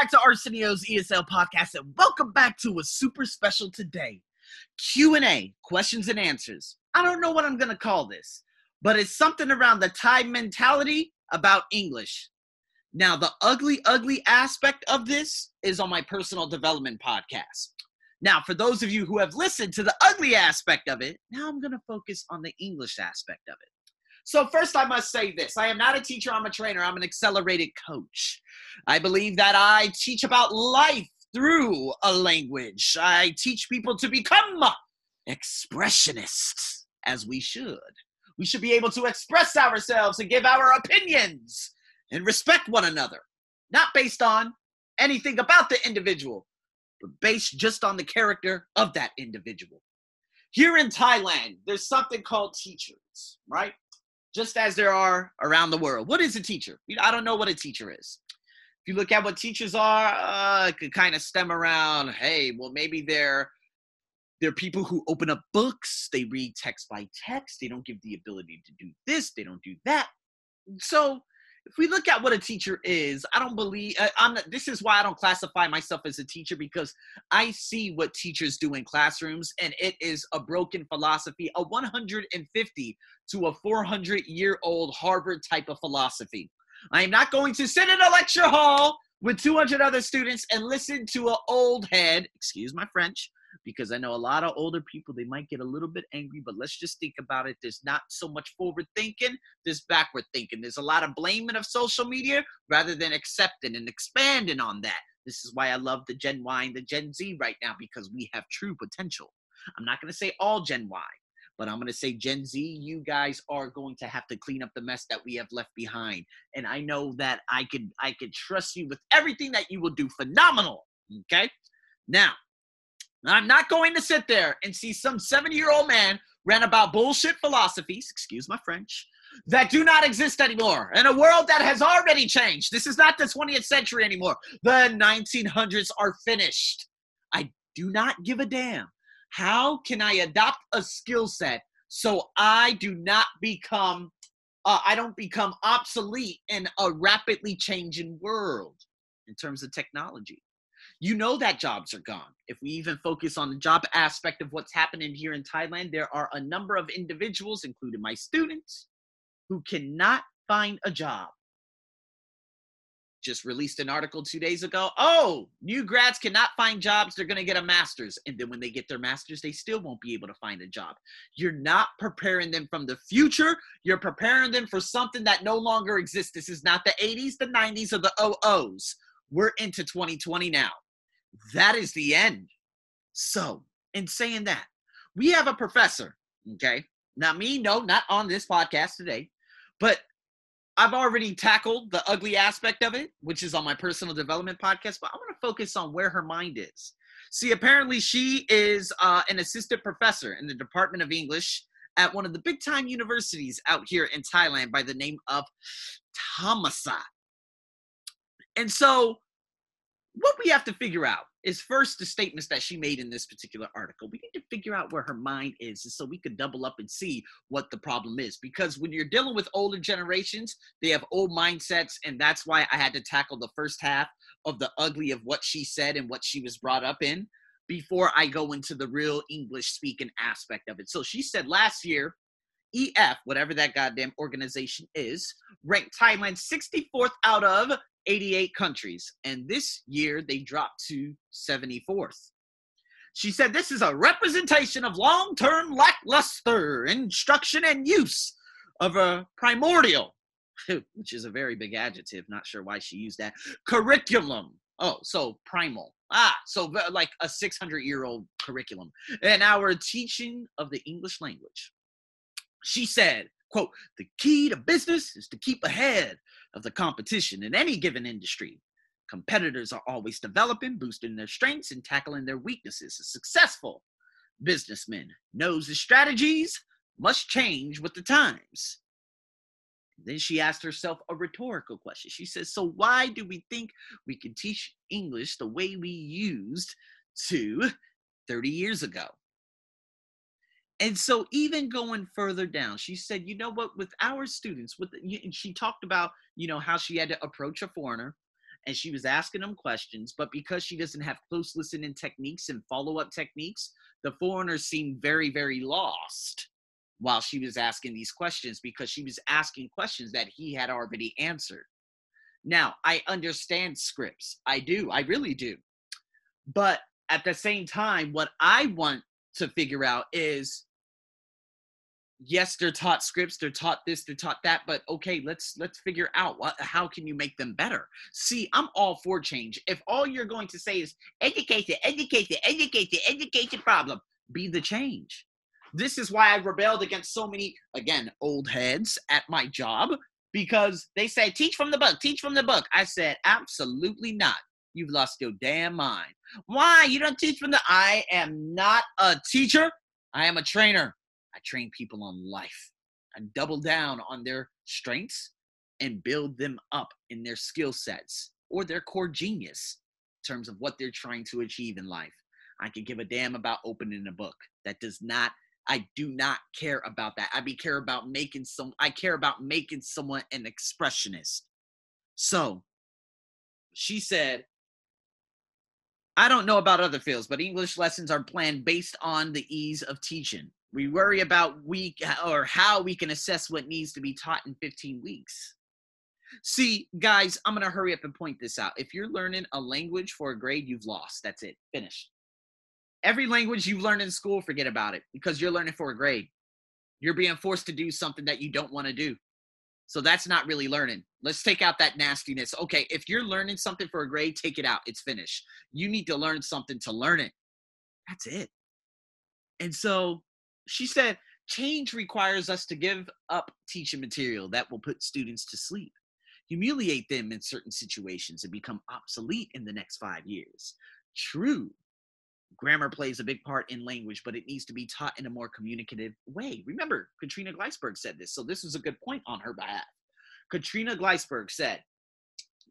back to Arsenio's ESL podcast, and welcome back to a super special today Q and A, questions and answers. I don't know what I'm gonna call this, but it's something around the time mentality about English. Now, the ugly, ugly aspect of this is on my personal development podcast. Now, for those of you who have listened to the ugly aspect of it, now I'm gonna focus on the English aspect of it. So, first, I must say this I am not a teacher, I'm a trainer, I'm an accelerated coach. I believe that I teach about life through a language. I teach people to become expressionists, as we should. We should be able to express ourselves and give our opinions and respect one another, not based on anything about the individual, but based just on the character of that individual. Here in Thailand, there's something called teachers, right? Just as there are around the world. What is a teacher? I don't know what a teacher is. If you look at what teachers are, uh, it could kind of stem around. Hey, well, maybe they're they're people who open up books. They read text by text. They don't give the ability to do this. They don't do that. So if we look at what a teacher is, I don't believe uh, I'm. This is why I don't classify myself as a teacher because I see what teachers do in classrooms, and it is a broken philosophy, a 150 to a 400 year old Harvard type of philosophy. I am not going to sit in a lecture hall with 200 other students and listen to an old head. Excuse my French because I know a lot of older people, they might get a little bit angry, but let's just think about it. There's not so much forward thinking, there's backward thinking. There's a lot of blaming of social media rather than accepting and expanding on that. This is why I love the Gen Y and the Gen Z right now because we have true potential. I'm not going to say all Gen Y, but I'm going to say Gen Z, you guys are going to have to clean up the mess that we have left behind. And I know that I could I could trust you with everything that you will do phenomenal. Okay? Now, I'm not going to sit there and see some 70 year old man rant about bullshit philosophies, excuse my French, that do not exist anymore in a world that has already changed. This is not the 20th century anymore. The 1900s are finished. I do not give a damn. How can I adopt a skill set so I do not become, uh, I don't become obsolete in a rapidly changing world in terms of technology? You know that jobs are gone. If we even focus on the job aspect of what's happening here in Thailand, there are a number of individuals, including my students, who cannot find a job. Just released an article two days ago. Oh, new grads cannot find jobs. They're going to get a master's. And then when they get their master's, they still won't be able to find a job. You're not preparing them from the future. You're preparing them for something that no longer exists. This is not the 80s, the 90s, or the 00s. We're into 2020 now. That is the end. So, in saying that, we have a professor, okay? Not me, no, not on this podcast today, but I've already tackled the ugly aspect of it, which is on my personal development podcast, but I want to focus on where her mind is. See, apparently she is uh, an assistant professor in the Department of English at one of the big time universities out here in Thailand by the name of Thammasat. And so what we have to figure out is first the statements that she made in this particular article. We need to figure out where her mind is so we could double up and see what the problem is. Because when you're dealing with older generations, they have old mindsets. And that's why I had to tackle the first half of the ugly of what she said and what she was brought up in before I go into the real English speaking aspect of it. So she said last year, EF, whatever that goddamn organization is, ranked Thailand 64th out of 88 countries, and this year they dropped to 74th. She said this is a representation of long term lackluster instruction and use of a primordial, which is a very big adjective, not sure why she used that, curriculum. Oh, so primal. Ah, so like a 600 year old curriculum. And our teaching of the English language. She said, quote, the key to business is to keep ahead of the competition in any given industry. Competitors are always developing, boosting their strengths, and tackling their weaknesses. A successful businessman knows his strategies must change with the times. Then she asked herself a rhetorical question. She says, So, why do we think we can teach English the way we used to 30 years ago? And so, even going further down, she said, you know what, with our students, with and she talked about, you know, how she had to approach a foreigner and she was asking them questions. But because she doesn't have close listening techniques and follow up techniques, the foreigner seemed very, very lost while she was asking these questions because she was asking questions that he had already answered. Now, I understand scripts. I do. I really do. But at the same time, what I want to figure out is yes they're taught scripts they're taught this they're taught that but okay let's let's figure out what how can you make them better? See i'm all for change. If all you're going to say is educate the educate the educate the educate the problem be the change. This is why i rebelled against so many again old heads at my job because they say teach from the book teach from the book. I said absolutely not. You've lost your damn mind. Why? You don't teach from the i am not a teacher i am a trainer I train people on life. I double down on their strengths and build them up in their skill sets or their core genius in terms of what they're trying to achieve in life. I could give a damn about opening a book. That does not I do not care about that. I be care about making some I care about making someone an expressionist. So she said, I don't know about other fields, but English lessons are planned based on the ease of teaching. We worry about week or how we can assess what needs to be taught in 15 weeks. See, guys, I'm going to hurry up and point this out. If you're learning a language for a grade, you've lost. That's it. Finished. Every language you've learned in school, forget about it because you're learning for a grade. You're being forced to do something that you don't want to do. So that's not really learning. Let's take out that nastiness. Okay, if you're learning something for a grade, take it out. It's finished. You need to learn something to learn it. That's it. And so she said, change requires us to give up teaching material that will put students to sleep, humiliate them in certain situations, and become obsolete in the next five years. True, grammar plays a big part in language, but it needs to be taught in a more communicative way. Remember, Katrina Gleisberg said this, so this was a good point on her behalf. Katrina Gleisberg said,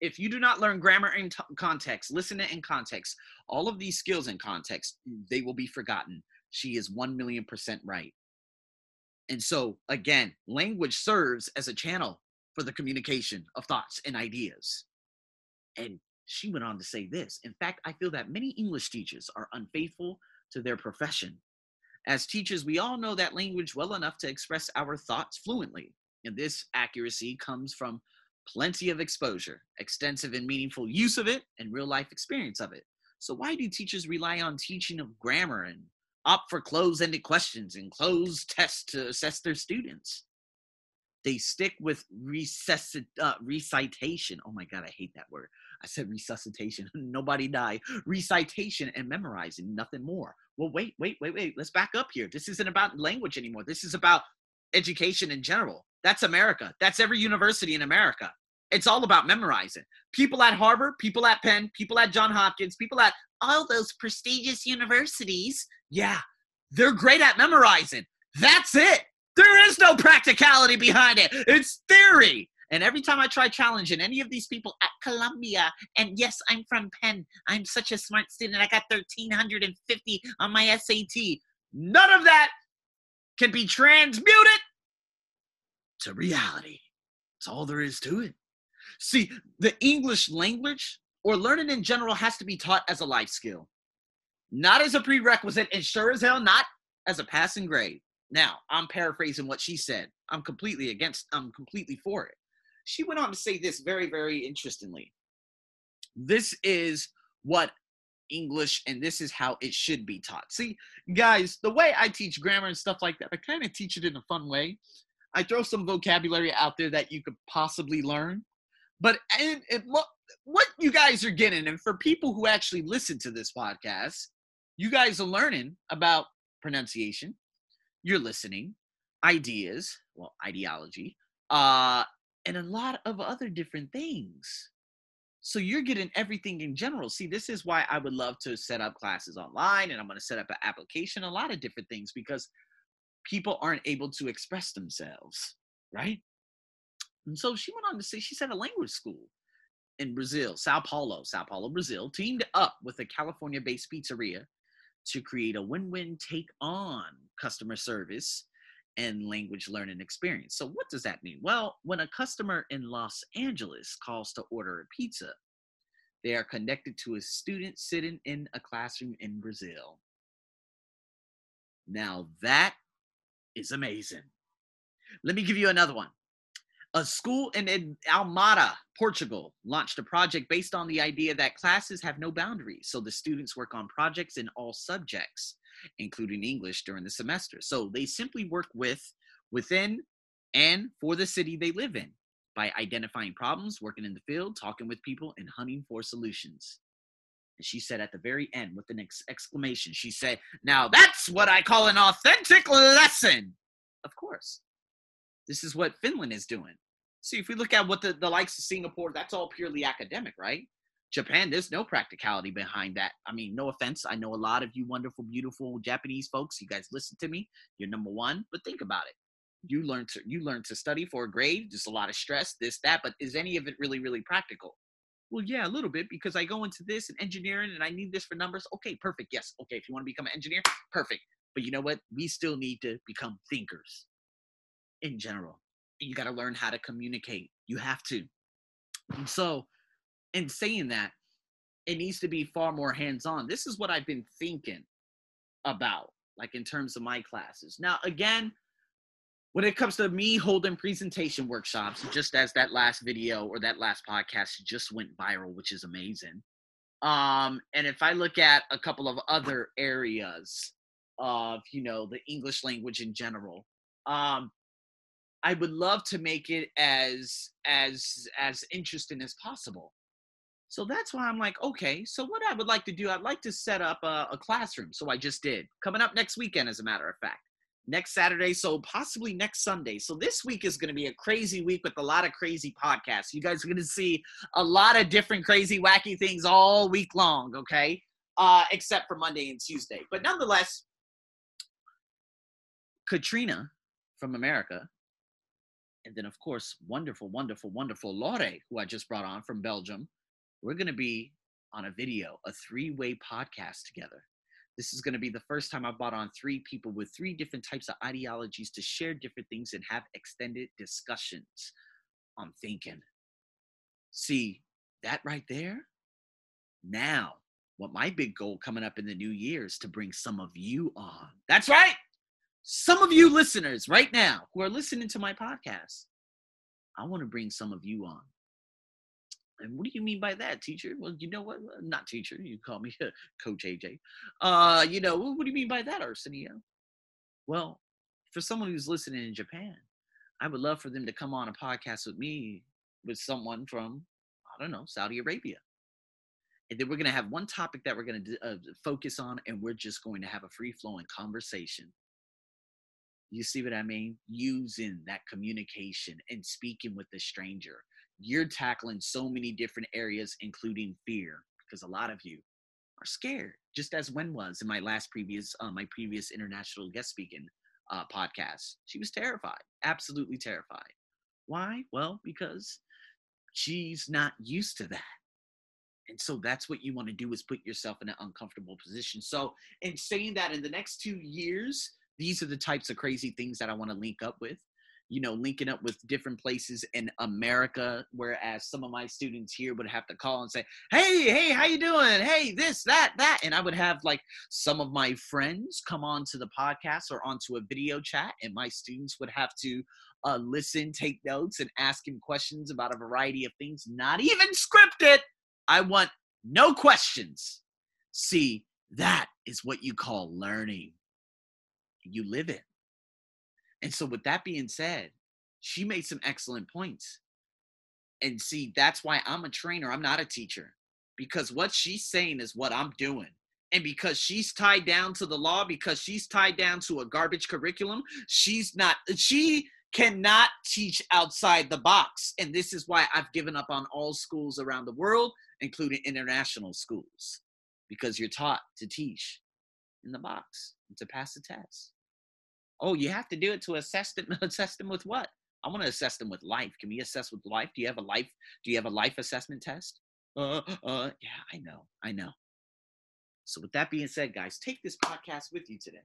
if you do not learn grammar in t- context, listen in context, all of these skills in context, they will be forgotten she is 1 million percent right. And so, again, language serves as a channel for the communication of thoughts and ideas. And she went on to say this In fact, I feel that many English teachers are unfaithful to their profession. As teachers, we all know that language well enough to express our thoughts fluently. And this accuracy comes from plenty of exposure, extensive and meaningful use of it, and real life experience of it. So, why do teachers rely on teaching of grammar and opt for closed-ended questions and closed tests to assess their students. They stick with resuscit, uh, recitation. Oh my God, I hate that word. I said resuscitation. Nobody died. Recitation and memorizing, nothing more. Well, wait, wait, wait, wait. Let's back up here. This isn't about language anymore. This is about education in general. That's America. That's every university in America. It's all about memorizing. People at Harvard, people at Penn, people at John Hopkins, people at all those prestigious universities, yeah, they're great at memorizing. That's it. There is no practicality behind it. It's theory. And every time I try challenging any of these people at Columbia, and yes, I'm from Penn, I'm such a smart student, I got 1350 on my SAT. None of that can be transmuted to reality. That's all there is to it. See, the English language or learning in general has to be taught as a life skill, not as a prerequisite, and sure as hell not as a passing grade. Now, I'm paraphrasing what she said. I'm completely against, I'm completely for it. She went on to say this very, very interestingly. This is what English and this is how it should be taught. See, guys, the way I teach grammar and stuff like that, I kind of teach it in a fun way. I throw some vocabulary out there that you could possibly learn. But and, and what you guys are getting, and for people who actually listen to this podcast, you guys are learning about pronunciation. You're listening, ideas, well, ideology, uh, and a lot of other different things. So you're getting everything in general. See, this is why I would love to set up classes online and I'm going to set up an application, a lot of different things because people aren't able to express themselves, right? And so she went on to say she said a language school in Brazil, Sao Paulo, Sao Paulo, Brazil, teamed up with a California based pizzeria to create a win win take on customer service and language learning experience. So, what does that mean? Well, when a customer in Los Angeles calls to order a pizza, They are connected to a student sitting in a classroom in Brazil. Now that is amazing. Let me give you another one. A school in Almada, Portugal, launched a project based on the idea that classes have no boundaries. So the students work on projects in all subjects, including English during the semester. So they simply work with, within, and for the city they live in by identifying problems, working in the field, talking with people, and hunting for solutions. And she said at the very end with an ex- exclamation, she said, Now that's what I call an authentic lesson. Of course. This is what Finland is doing. See, if we look at what the, the likes of Singapore, that's all purely academic, right? Japan, there's no practicality behind that. I mean, no offense. I know a lot of you wonderful, beautiful Japanese folks. You guys listen to me. You're number one, but think about it. You learn to you learn to study for a grade. Just a lot of stress, this, that. But is any of it really, really practical? Well, yeah, a little bit because I go into this and engineering and I need this for numbers. Okay, perfect. Yes. Okay, if you want to become an engineer, perfect. But you know what? We still need to become thinkers in general. You got to learn how to communicate. You have to. And so, in saying that, it needs to be far more hands on. This is what I've been thinking about, like in terms of my classes. Now, again, when it comes to me holding presentation workshops, just as that last video or that last podcast just went viral, which is amazing. Um, and if I look at a couple of other areas of, you know, the English language in general, um, I would love to make it as as as interesting as possible. So that's why I'm like, okay. So what I would like to do, I'd like to set up a, a classroom. So I just did coming up next weekend, as a matter of fact, next Saturday. So possibly next Sunday. So this week is going to be a crazy week with a lot of crazy podcasts. You guys are going to see a lot of different crazy, wacky things all week long. Okay, uh, except for Monday and Tuesday. But nonetheless, Katrina from America and then of course wonderful wonderful wonderful Lore who I just brought on from Belgium. We're going to be on a video a three-way podcast together. This is going to be the first time I've brought on three people with three different types of ideologies to share different things and have extended discussions. On thinking see that right there? Now what my big goal coming up in the new year is to bring some of you on. That's right some of you listeners right now who are listening to my podcast, I want to bring some of you on. And what do you mean by that, teacher? Well, you know what? Not teacher. You call me Coach AJ. Uh, you know, what do you mean by that, Arsenio? Well, for someone who's listening in Japan, I would love for them to come on a podcast with me with someone from, I don't know, Saudi Arabia. And then we're going to have one topic that we're going to uh, focus on, and we're just going to have a free flowing conversation you see what I mean? Using that communication and speaking with the stranger. You're tackling so many different areas, including fear, because a lot of you are scared, just as Wen was in my last previous, uh, my previous international guest speaking uh, podcast. She was terrified, absolutely terrified. Why? Well, because she's not used to that. And so that's what you want to do is put yourself in an uncomfortable position. So, in saying that, in the next two years, these are the types of crazy things that I want to link up with. You know, linking up with different places in America, whereas some of my students here would have to call and say, "Hey, hey, how you doing? Hey, this, that, that," and I would have like some of my friends come on to the podcast or onto a video chat, and my students would have to uh, listen, take notes, and ask him questions about a variety of things, not even scripted. I want no questions. See, that is what you call learning you live it. And so, with that being said, she made some excellent points. And see, that's why I'm a trainer. I'm not a teacher because what she's saying is what I'm doing. And because she's tied down to the law, because she's tied down to a garbage curriculum, she's not, she cannot teach outside the box. And this is why I've given up on all schools around the world, including international schools, because you're taught to teach in the box to pass the test. Oh, you have to do it to assess them. assess them with what? I want to assess them with life. Can we assess with life? Do you have a life? Do you have a life assessment test? Uh, uh, yeah, I know, I know. So with that being said, guys, take this podcast with you today.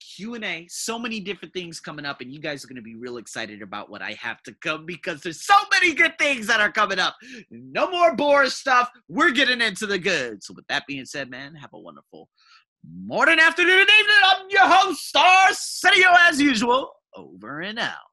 Q&A, so many different things coming up and you guys are going to be real excited about what I have to come because there's so many good things that are coming up. No more boring stuff. We're getting into the good. So with that being said, man, have a wonderful morning, afternoon, and evening. I'm your host, Star Senior, as usual. Over and out.